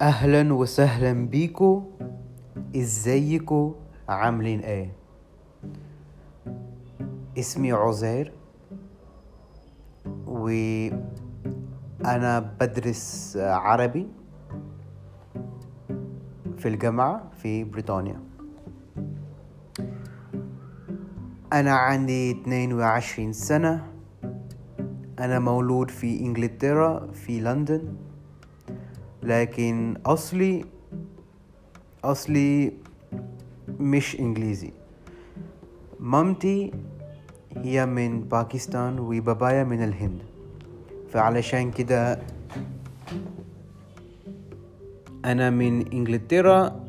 أهلا وسهلا بيكو. إزيكو؟ عاملين إيه؟ اسمي عزير. وأنا بدرس عربي في الجامعة في بريطانيا. أنا عندي 22 سنة. أنا مولود في إنجلترا في لندن. لكن أصلي أصلي مش إنجليزي. مامتي هي من باكستان وبابايا من الهند. فعلشان كده أنا من إنجلترا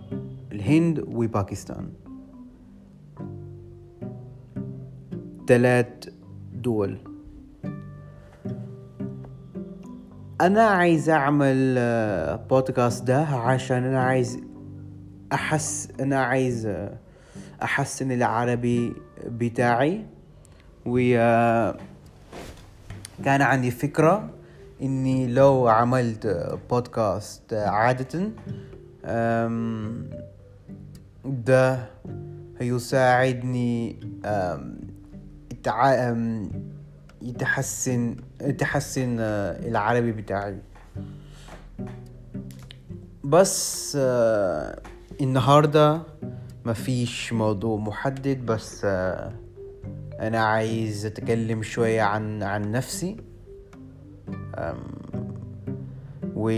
الهند وباكستان. ثلاث دول. أنا عايز أعمل آه، بودكاست ده عشان أنا عايز أحس أنا عايز آه، أحسن العربي بتاعي. و آه، كان عندي فكرة إني لو عملت آه، بودكاست آه، عادة ده هيساعدني يتحسن يتحسن آه، العربي بتاعي. بس آه، النهاردة مفيش موضوع محدد بس آه، أنا عايز أتكلم شوية عن عن نفسي. و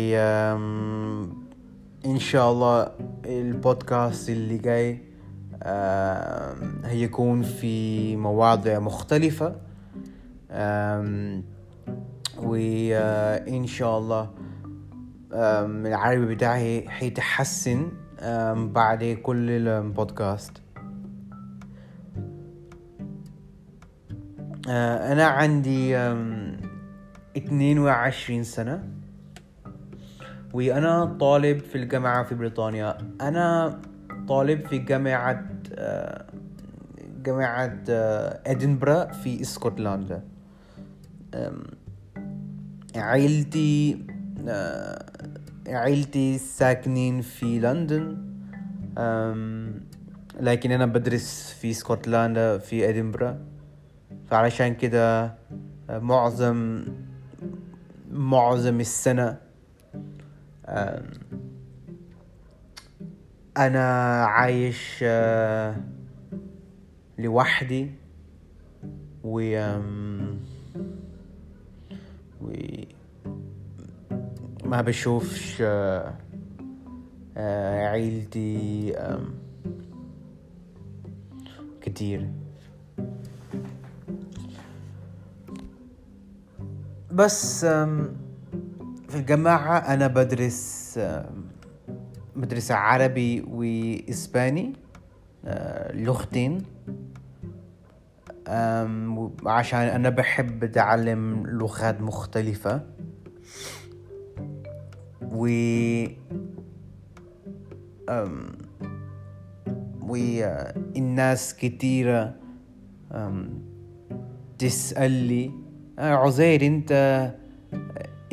إن شاء الله البودكاست اللي جاي هيكون في مواضيع مختلفة. أم، وإن شاء الله العربي بتاعي حيتحسن بعد كل البودكاست. أه، أنا عندي أم، 22 سنة. وأنا طالب في الجامعة في بريطانيا. أنا طالب في جامعة أه، جامعة إدنبرا في اسكتلندا. عيلتي آه، عيلتي ساكنين في لندن. لكن أنا بدرس في اسكتلندا في إدنبرا فعلشان كده آه، معظم معظم السنة أنا عايش آه، لوحدي. و أم، و ما بشوفش آه، آه، عيلتي كتير. بس في الجامعة أنا بدرس بدرس عربي وإسباني آه، لغتين. عشان أنا بحب أتعلم لغات مختلفة. و أم، والناس كتيرة أم، تسألي آه، عزير أنت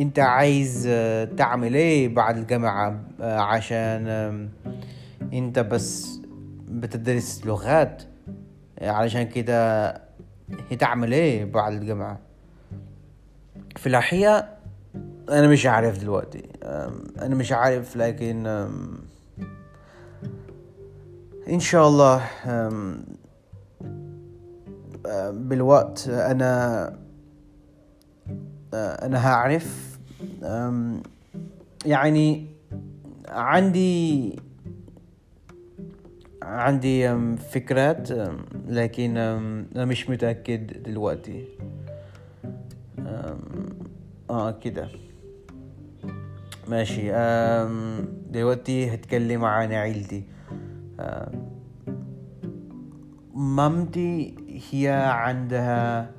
أنت عايز آه، تعمل إيه بعد الجامعة؟ آه، عشان أم، أنت بس بتدرس لغات. علشان كده هي تعمل إيه بعد الجامعة؟ في الحقيقة أنا مش عارف دلوقتي. أنا مش عارف لكن إن شاء الله بالوقت أنا أه، أنا هعرف. يعني عندي عندي فكرات لكن مش متأكد دلوقتي. آه كده. ماشي. دلوقتي هتكلم عن عيلتي. مامتي هي عندها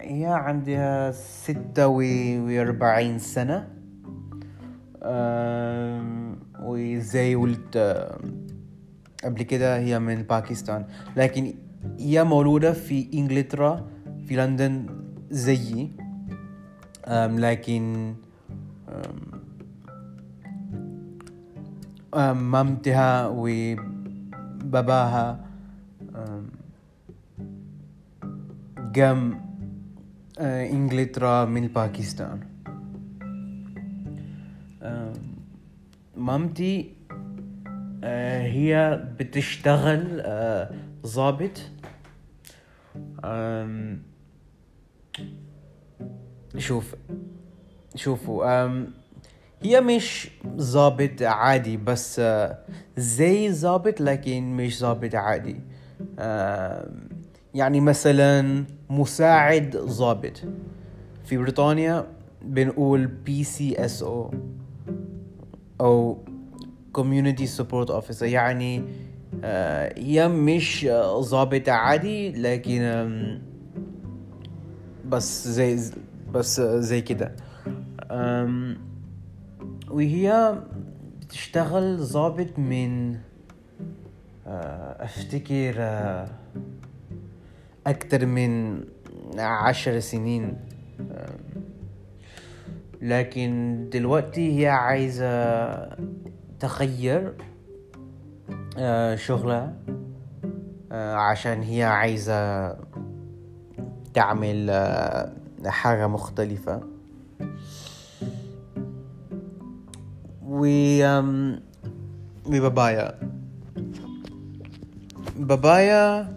هي عندها ستة وأربعين سنة. أم، وزي قلت قبل كده هي من باكستان. لكن هي مولودة في إنجلترا في لندن زيي. لكن مامتها وباباها قام إنجلترا من باكستان. مامتي هي بتشتغل ضابط. شوف شوفوا هي مش ضابط عادي بس زي ضابط لكن مش ضابط عادي. يعني مثلا مساعد ضابط. في بريطانيا بنقول PCSO أو community support officer يعني هي مش ضابط عادي لكن بس زي بس زي كده. وهي بتشتغل ضابط من أفتكر أكتر من عشر سنين. لكن دلوقتي هي عايزة تغير شغلها عشان هي عايزة تعمل حاجة مختلفة. و وبابايا بابايا.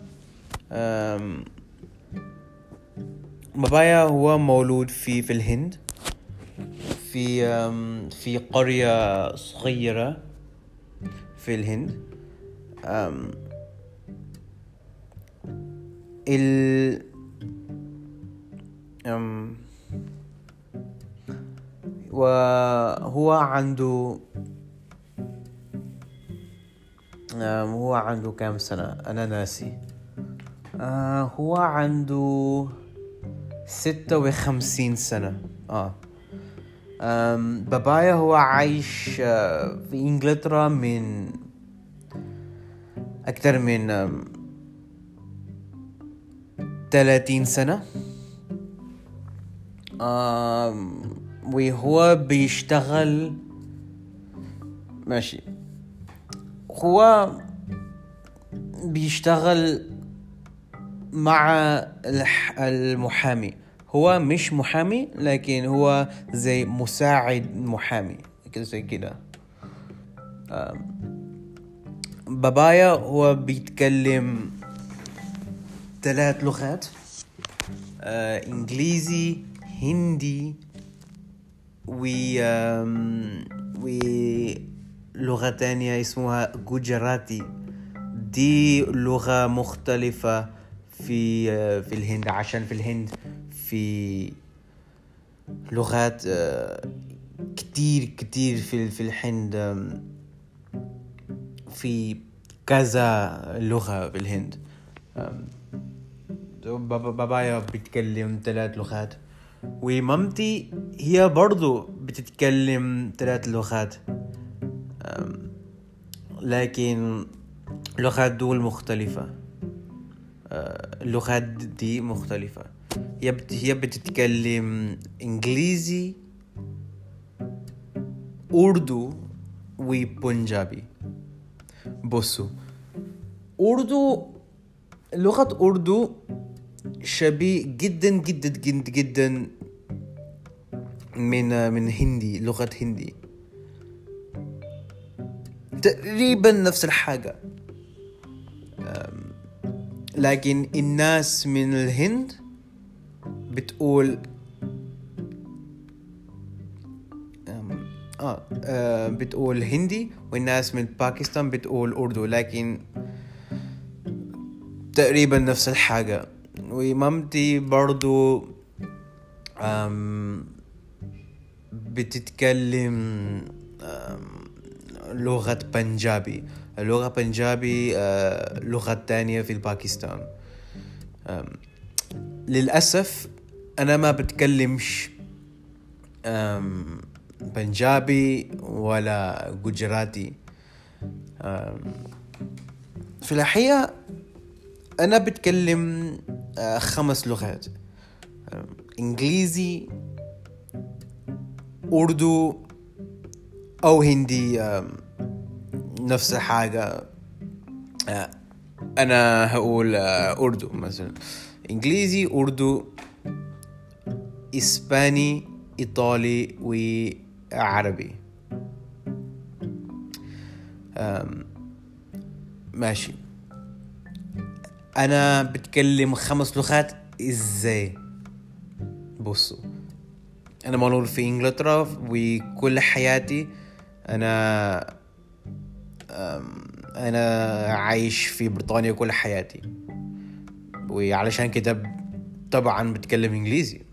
بابايا هو مولود في في الهند. في في قرية صغيرة في الهند. ال وهو عنده هو عنده كام سنة؟ أنا ناسي. هو عنده ستة وخمسين سنة. آه. بابايا هو عايش في إنجلترا من أكثر من ثلاثين سنة. وهو بيشتغل ماشي. هو بيشتغل مع المحامي. هو مش محامي لكن هو زي مساعد محامي كده زي كده. بابايا هو بيتكلم ثلاث لغات آه، إنجليزي هندي و ولغة تانية اسمها جوجراتي دي لغة مختلفة في في الهند عشان في الهند في لغات كتير كتير في في الهند في كذا لغة في الهند بابايا بيتكلم ثلاث لغات ومامتي هي برضو بتتكلم ثلاث لغات. لكن لغات دول مختلفة. اللغات دي مختلفة. هي بتتكلم إنجليزي أردو وبنجابي. بصوا أردو لغة أردو شبيه جدا جدا جدا جدا من من هندي لغة هندي. تقريبا نفس الحاجة. لكن الناس من الهند بتقول آه, آه بتقول هندي والناس من باكستان بتقول أردو لكن تقريبا نفس الحاجة. ومامتي برضو بتتكلم لغة بنجابي. اللغة بنجابي لغة تانية في باكستان للأسف أنا ما بتكلمش بنجابي ولا جوجراتي. في الحقيقة أنا بتكلم خمس لغات. إنجليزي أردو أو هندي نفس الحاجة آه، أنا هقول آه، أردو مثلا. إنجليزي أردو إسباني إيطالي وعربي ماشي. أنا بتكلم خمس لغات إزاي؟ بصوا أنا مولود في إنجلترا وكل حياتي أنا أنا عايش في بريطانيا كل حياتي. وعلشان كده طبعا بتكلم إنجليزي.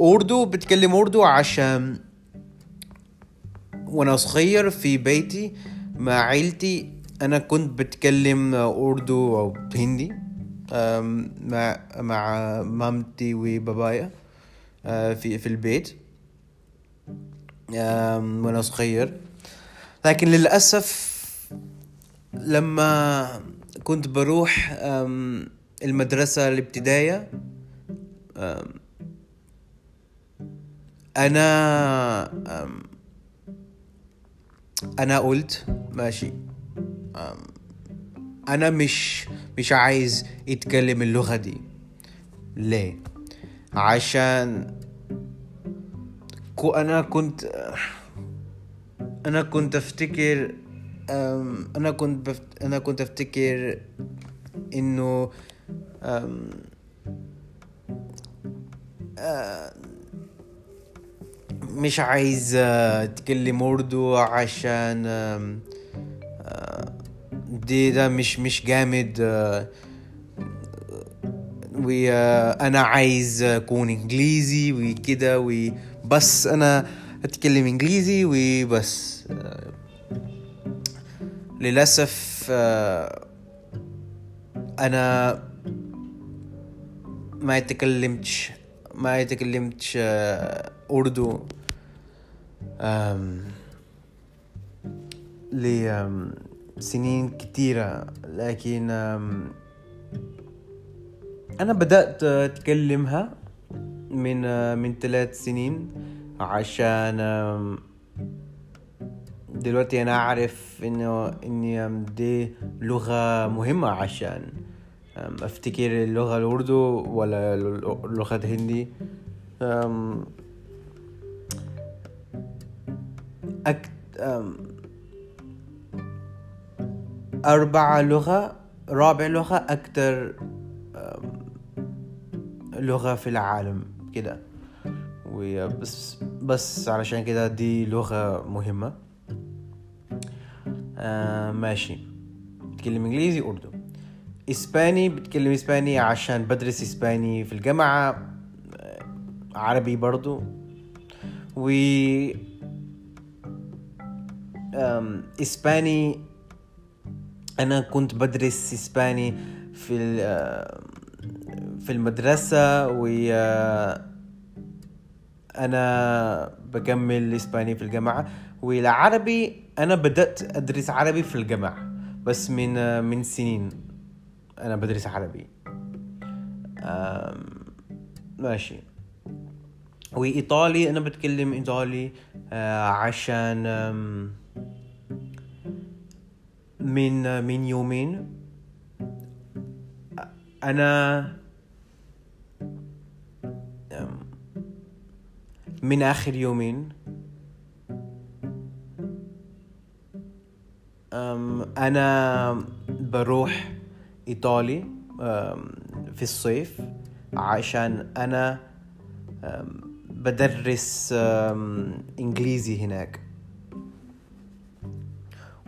أردو بتكلم أردو عشان وأنا صغير في بيتي مع عيلتي. أنا كنت بتكلم أردو أو هندي مع مع مامتي وبابايا أه، في في البيت أم، وأنا صغير. لكن للأسف لما كنت بروح المدرسة الابتدائية أم، أنا قلت ماشي أنا مش مش عايز يتكلم اللغة دي ليه؟ عشان أنا كنت أنا كنت أفتكر أنا كنت بفت... أنا كنت أفتكر إنه مش عايز آه، اتكلم أردو عشان آه، دي ده مش مش جامد آه، وأنا عايز أكون إنجليزي وكده وبس أنا أتكلم إنجليزي وبس للأسف أنا ما تكلمتش ما تكلمتش آه، أردو. لسنين كتيرة لكن أنا بدأت أتكلمها من من ثلاث سنين عشان دلوقتي أنا أعرف إنه آم، دي لغة مهمة عشان أفتكر اللغة الأردو ولا اللغة الهندي. أكت... أم... أربع لغة رابع لغة أكتر. لغة في العالم كده. وبس بس علشان كده دي لغة مهمة. آه ماشي. بتكلم إنجليزي؟ اردو إسباني؟ بتكلم إسباني عشان بدرس إسباني في الجامعة. آه، عربي برضو. و إسباني. أنا كنت بدرس إسباني في في المدرسة و أنا بكمل إسباني في الجامعة. والعربي أنا بدأت أدرس عربي في الجامعة بس من من سنين أنا بدرس عربي. ماشي. وإيطالي أنا بتكلم إيطالي آه، عشان من من يومين. آم، من آخر يومين. أنا بروح إيطالي أم، في الصيف عشان أم، بدرس أم، إنجليزي هناك.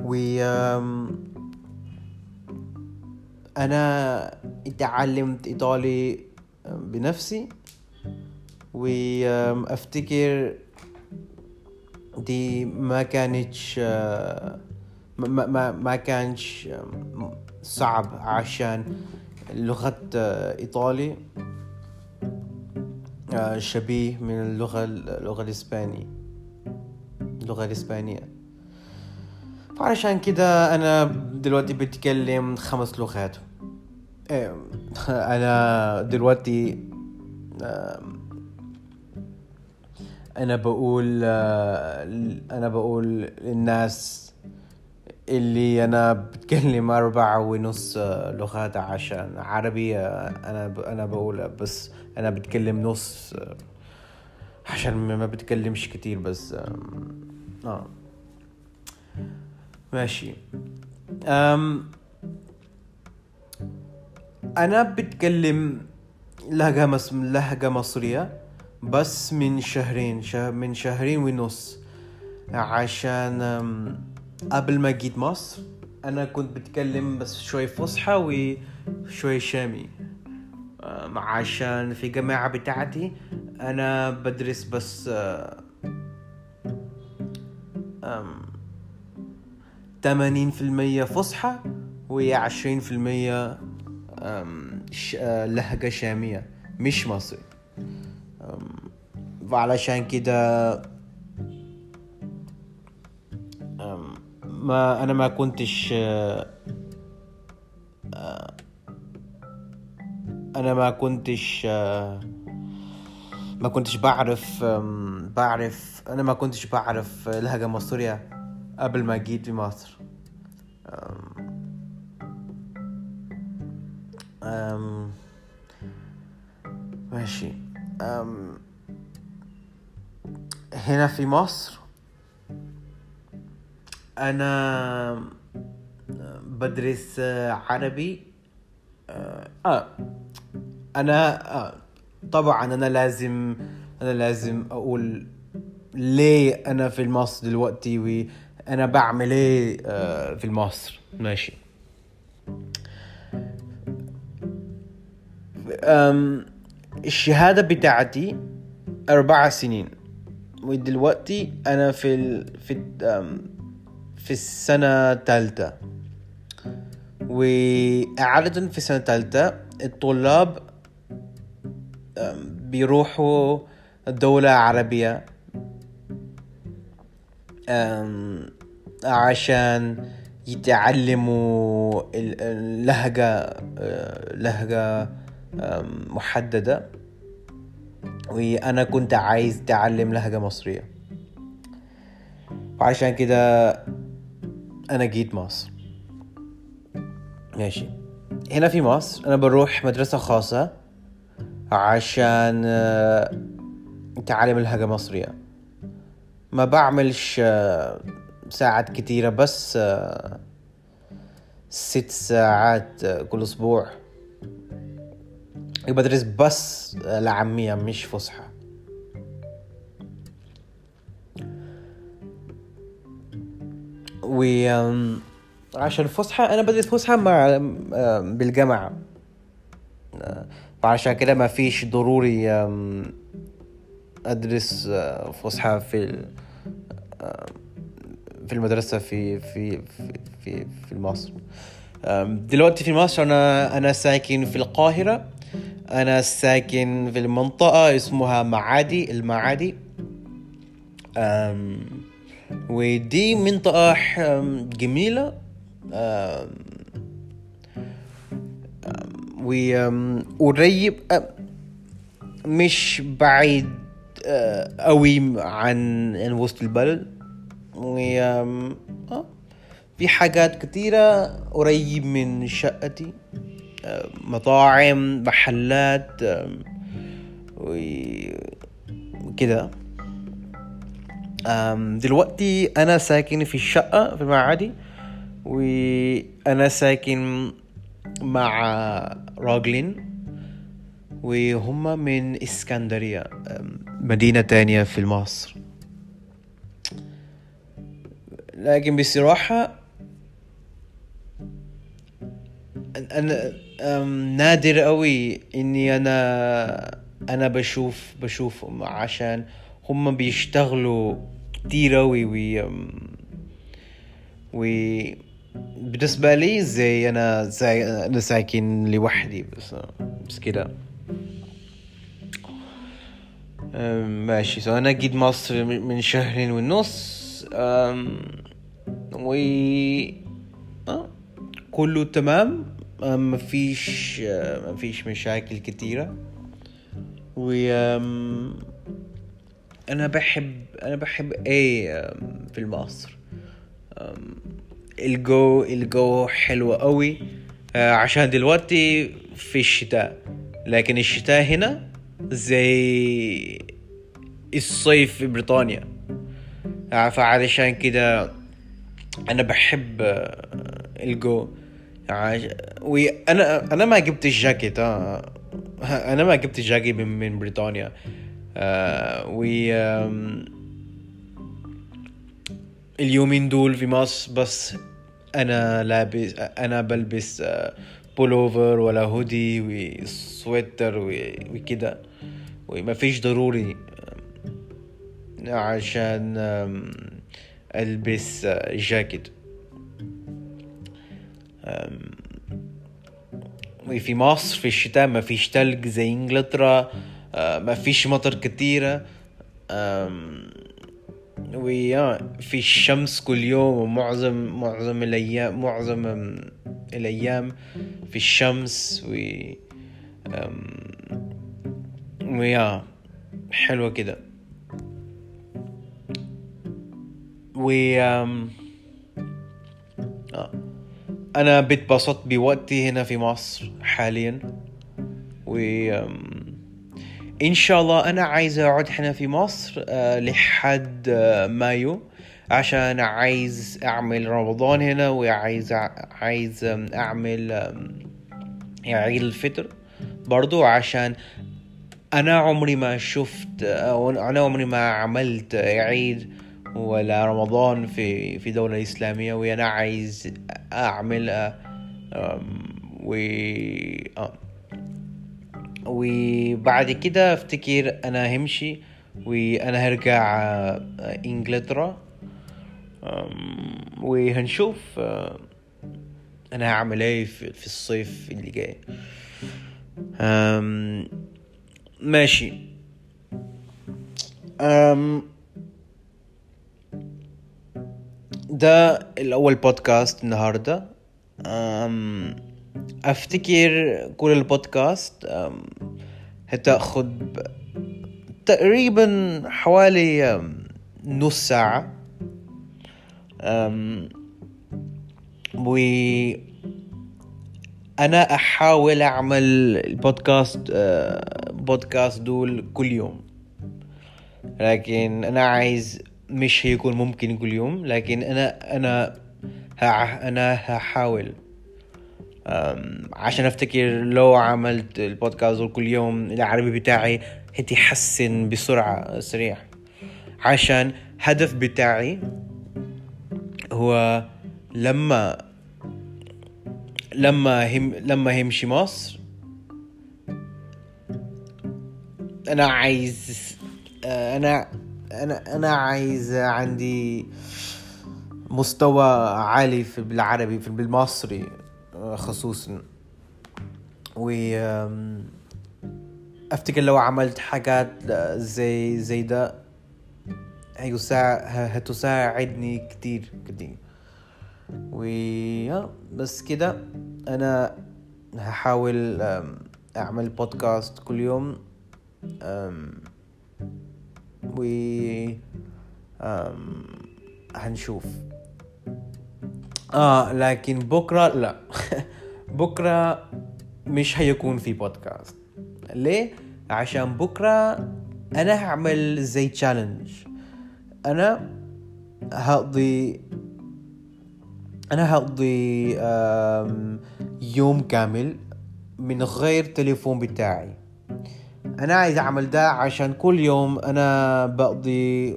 و أنا اتعلمت إيطالي بنفسي وأفتكر دي ما كانتش آه، ما ما ما كانش صعب عشان لغة آه، إيطالي آه، شبيه من اللغة اللغة الإسبانية اللغة الإسبانية. فعشان كده أنا دلوقتي بتكلم خمس لغات أنا دلوقتي أنا بقول آه، أنا بقول للناس اللي أنا بتكلم أربعة ونص آه، لغات عشان عربي آه، أنا. أنا بقول بس أنا بتكلم نص عشان ما بتكلمش كتير بس آه ماشي. أم أنا بتكلم لهجة مص... لهجة مصرية بس من شهرين شه... من شهرين ونص. عشان قبل ما جيت مصر أنا كنت بتكلم بس شوي فصحى وشوي شامي. عشان في جامعة بتاعتي أنا بدرس بس أم 80% فصحى وهي 20% لهجة شامية مش مصري. وعلشان كده ما أنا ما كنتش أنا ما كنتش ما كنتش بعرف بعرف أنا ما كنتش بعرف لهجة مصرية. قبل ما جيت في مصر. أم ماشي. أم هنا في مصر أنا بدرس عربي. أه أنا آه طبعا أنا لازم أنا لازم أقول ليه أنا في مصر دلوقتي وأنا بعمل إيه آه في مصر ماشي. الشهادة بتاعتي أربع سنين. ودلوقتي أنا في ال... في في السنة الثالثة وعادة في السنة الثالثة الطلاب بيروحوا دولة عربية. عشان يتعلموا اللهجة لهجة محددة. وأنا كنت عايز أتعلم لهجة مصرية. وعشان كده أنا جيت مصر. ماشي. هنا في مصر أنا بروح مدرسة خاصة عشان أتعلم اللهجة المصرية ما بعملش ساعات كتيرة بس ست ساعات كل أسبوع. بدرس بس العامية مش فصحى و عشان فصحى أنا بدرس فصحى مع بالجامعة. وعشان كده ما فيش ضروري أدرس فصحى في في المدرسة في في في في, مصر دلوقتي في مصر أنا أنا ساكن في القاهرة. أنا ساكن في المنطقة اسمها معادي المعادي. ودي منطقة جميلة. وقريب مش بعيد. قوي عن عن وسط البلد. و في حاجات كتيرة قريب من شقتي. مطاعم محلات وكده دلوقتي أنا ساكن في الشقة في المعادي. وأنا ساكن مع راجلين. وهم من إسكندرية مدينة تانية في مصر. لكن بصراحة أنا نادر قوي إني أنا أنا بشوف بشوفهم عشان هم بيشتغلوا كتير أوي و و بالنسبة لي زي أنا زي أنا ساكن لوحدي بس بس كده. ماشي. سو أنا جيت مصر من شهرين ونص. و آه. كله تمام. مفيش مفيش مشاكل كتيرة. و أنا بحب أنا بحب إيه في مصر الجو الجو حلو قوي. آه، عشان دلوقتي في الشتاء. لكن الشتاء هنا زي الصيف في بريطانيا. آه، فعلشان كده أنا بحب آه، الجو. وأنا أنا ما جبت الجاكيت آه. أنا ما جبت الجاكيت من, من بريطانيا. آه و اليومين دول في مصر بس أنا لابس أنا بلبس آه، بولوفر ولا هودي وسويتر وكده. وما فيش ضروري عشان ألبس آه، جاكيت. وفي مصر في الشتاء ما فيش تلج زي إنجلترا آه، ما فيش مطر كتيرة. آم، ويا في الشمس كل يوم ومعظم معظم الأيام معظم الأيام في الشمس و ويا حلوة كده و آه. أنا بتبسط بوقتي هنا في مصر حاليا و إن شاء الله أنا عايز اقعد هنا في مصر آه، لحد آه، مايو عشان عايز أعمل رمضان هنا وعايز عايز أعمل آم، عيد الفطر برضو عشان أنا عمري ما شفت أو أنا عمري ما عملت عيد ولا رمضان في في دولة إسلامية وأنا عايز أعمل و آه. وبعد كده افتكر أنا همشي وأنا هرجع آه، إنجلترا. وهنشوف آه، أنا هعمل إيه في الصيف اللي جاي. ماشي. أم، ده الأول بودكاست النهاردة. أم، أفتكر كل البودكاست ب- تقريبا حوالي نص ساعة. و أنا أحاول أعمل البودكاست بودكاست دول كل يوم. لكن أنا عايز مش هيكون ممكن كل يوم لكن أنا ها أنا هحاول. عشان أفتكر لو عملت البودكاست كل يوم العربي بتاعي هيتحسن بسرعة سريع. عشان هدف بتاعي هو لما لما هم لما همشي مصر أنا عايز أنا أنا أنا عايز عندي مستوى عالي في بالعربي في بالمصري. خصوصا. و أفتكر لو عملت حاجات آه، زي زي ده هتساعدني كتير كتير. و آه، بس كده أنا هحاول أعمل بودكاست كل يوم. و هنشوف. آه لكن بكرة لا. بكرة مش هيكون في بودكاست ليه؟ عشان بكرة أنا هعمل زي تشالنج أنا هقضي أنا هقضي يوم كامل من غير تليفون بتاعي. أنا عايز أعمل ده عشان كل يوم أنا بقضي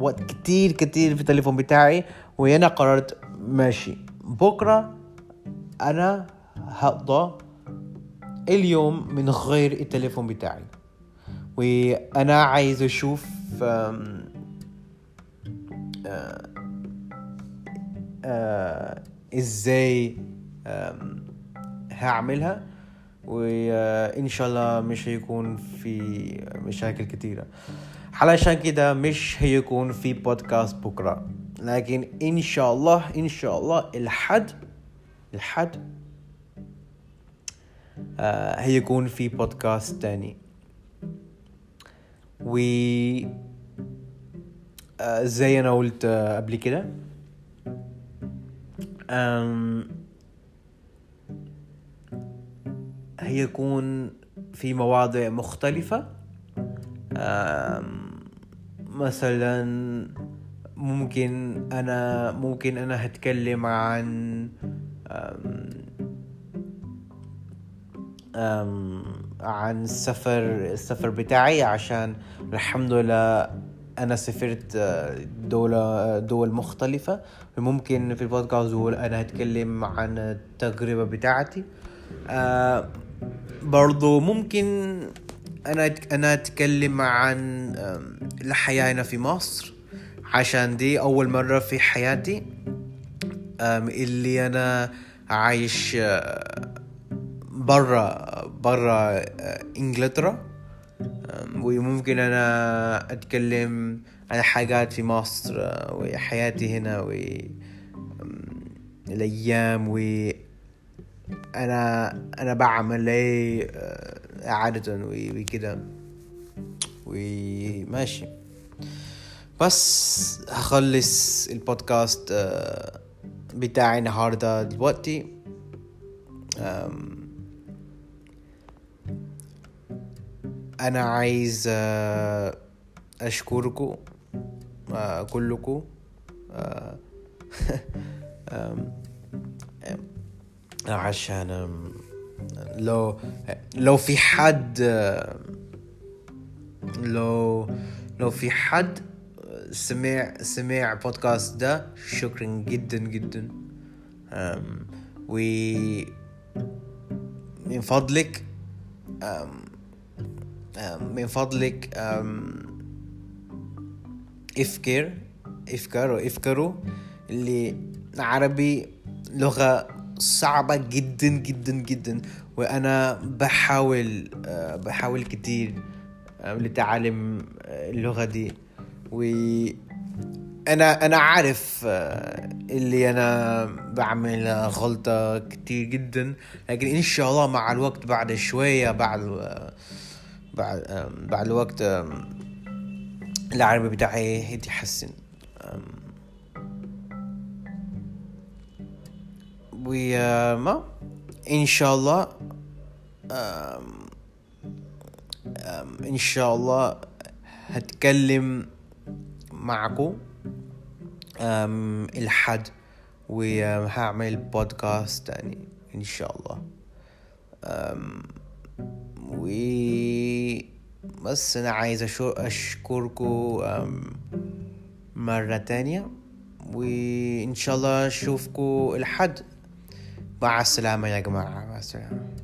وقت كتير كتير في التليفون بتاعي وأنا قررت ماشي. بكرة أنا هقضى اليوم من غير التليفون بتاعي. وأنا عايز أشوف آم، آه، آه، إزاي آم، هعملها. وإن شاء الله مش هيكون في مشاكل كتيرة. علشان كده مش هيكون في بودكاست بكرة. لكن إن شاء الله إن شاء الله الحد الحد آه هيكون في بودكاست تاني. و آه زي أنا قلت آه قبل كده هيكون في مواضيع مختلفة. مثلا ممكن أنا ممكن أنا هتكلم عن أم أم عن السفر السفر بتاعي عشان الحمد لله أنا سافرت دولة دول مختلفة. ممكن في البودكاست دول أنا هتكلم عن التجربة بتاعتي. أه برضو ممكن أنا أنا أتكلم عن الحياة هنا في مصر. عشان دي أول مرة في حياتي. اللي أنا عايش برا برا إنجلترا. وممكن أنا أتكلم عن حاجات في مصر وحياتي هنا و الأيام و أنا أنا بعمل إيه عادة وكده وماشي بس هخلص البودكاست بتاعي النهاردة دلوقتي. أنا عايز أشكركم كلكم. عشان لو لو في حد لو لو في حد سمع سمع بودكاست ده. شكرا جدا جدا. و من فضلك من فضلك إفكر افكروا افكروا اللي عربي لغة صعبة جدا جدا جدا. وأنا بحاول بحاول كتير لتعلم اللغة دي. و أنا عارف اللي أنا بعمل غلطة كتير جدا لكن إن شاء الله مع الوقت بعد شوية بعد بعد بعد الوقت العربي بتاعي يتحسن. وما إن شاء الله إن شاء الله هتكلم معكم الحد وهعمل بودكاست تاني إن شاء الله. و بس أنا عايز اشكركم مرة تانية. وان شاء الله اشوفكم الحد. مع السلامة يا جماعة مع السلامة.